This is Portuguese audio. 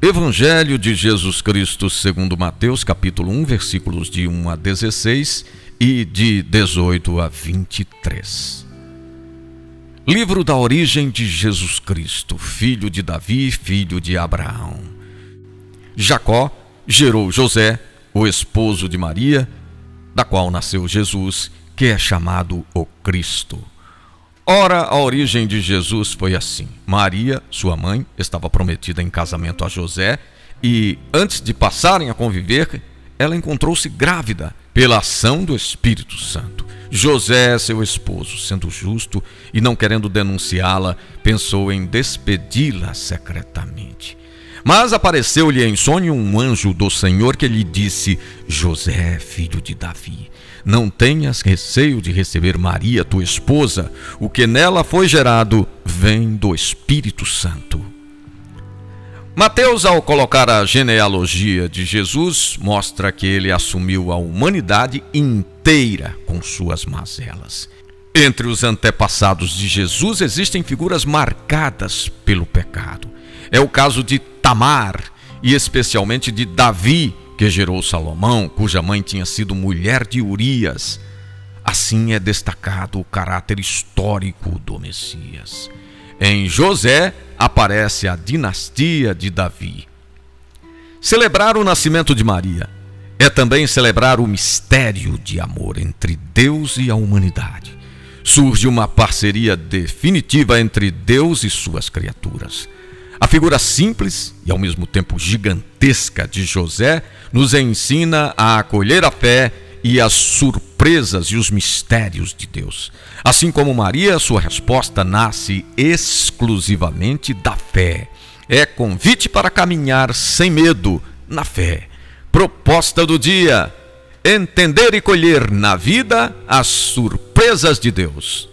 Evangelho de Jesus Cristo segundo Mateus, capítulo 1, versículos de 1 a 16 e de 18 a 23. Livro da origem de Jesus Cristo, filho de Davi, filho de Abraão. Jacó gerou José, o esposo de Maria, da qual nasceu Jesus, que é chamado o Cristo. Ora, a origem de Jesus foi assim: Maria, sua mãe, estava prometida em casamento a José e, antes de passarem a conviver, ela encontrou-se grávida pela ação do Espírito Santo. José, seu esposo, sendo justo e não querendo denunciá-la, pensou em despedi-la secretamente. Mas apareceu-lhe em sonho um anjo do Senhor que lhe disse: José, filho de Davi, não tenhas receio de receber Maria, tua esposa, o que nela foi gerado vem do Espírito Santo. Mateus, ao colocar a genealogia de Jesus, mostra que ele assumiu a humanidade inteira com suas mazelas. Entre os antepassados de Jesus existem figuras marcadas pelo pecado. É o caso de Tamar e especialmente de Davi, que gerou Salomão, cuja mãe tinha sido mulher de Urias. Assim é destacado o caráter histórico do Messias. Em José aparece a dinastia de Davi. Celebrar o nascimento de Maria é também celebrar o mistério de amor entre Deus e a humanidade. Surge uma parceria definitiva entre Deus e suas criaturas. A figura simples e ao mesmo tempo gigantesca de José nos ensina a acolher a fé e as surpresas e os mistérios de Deus. Assim como Maria, sua resposta nasce exclusivamente da fé. É convite para caminhar sem medo na fé. Proposta do dia: entender e colher na vida as surpresas de Deus.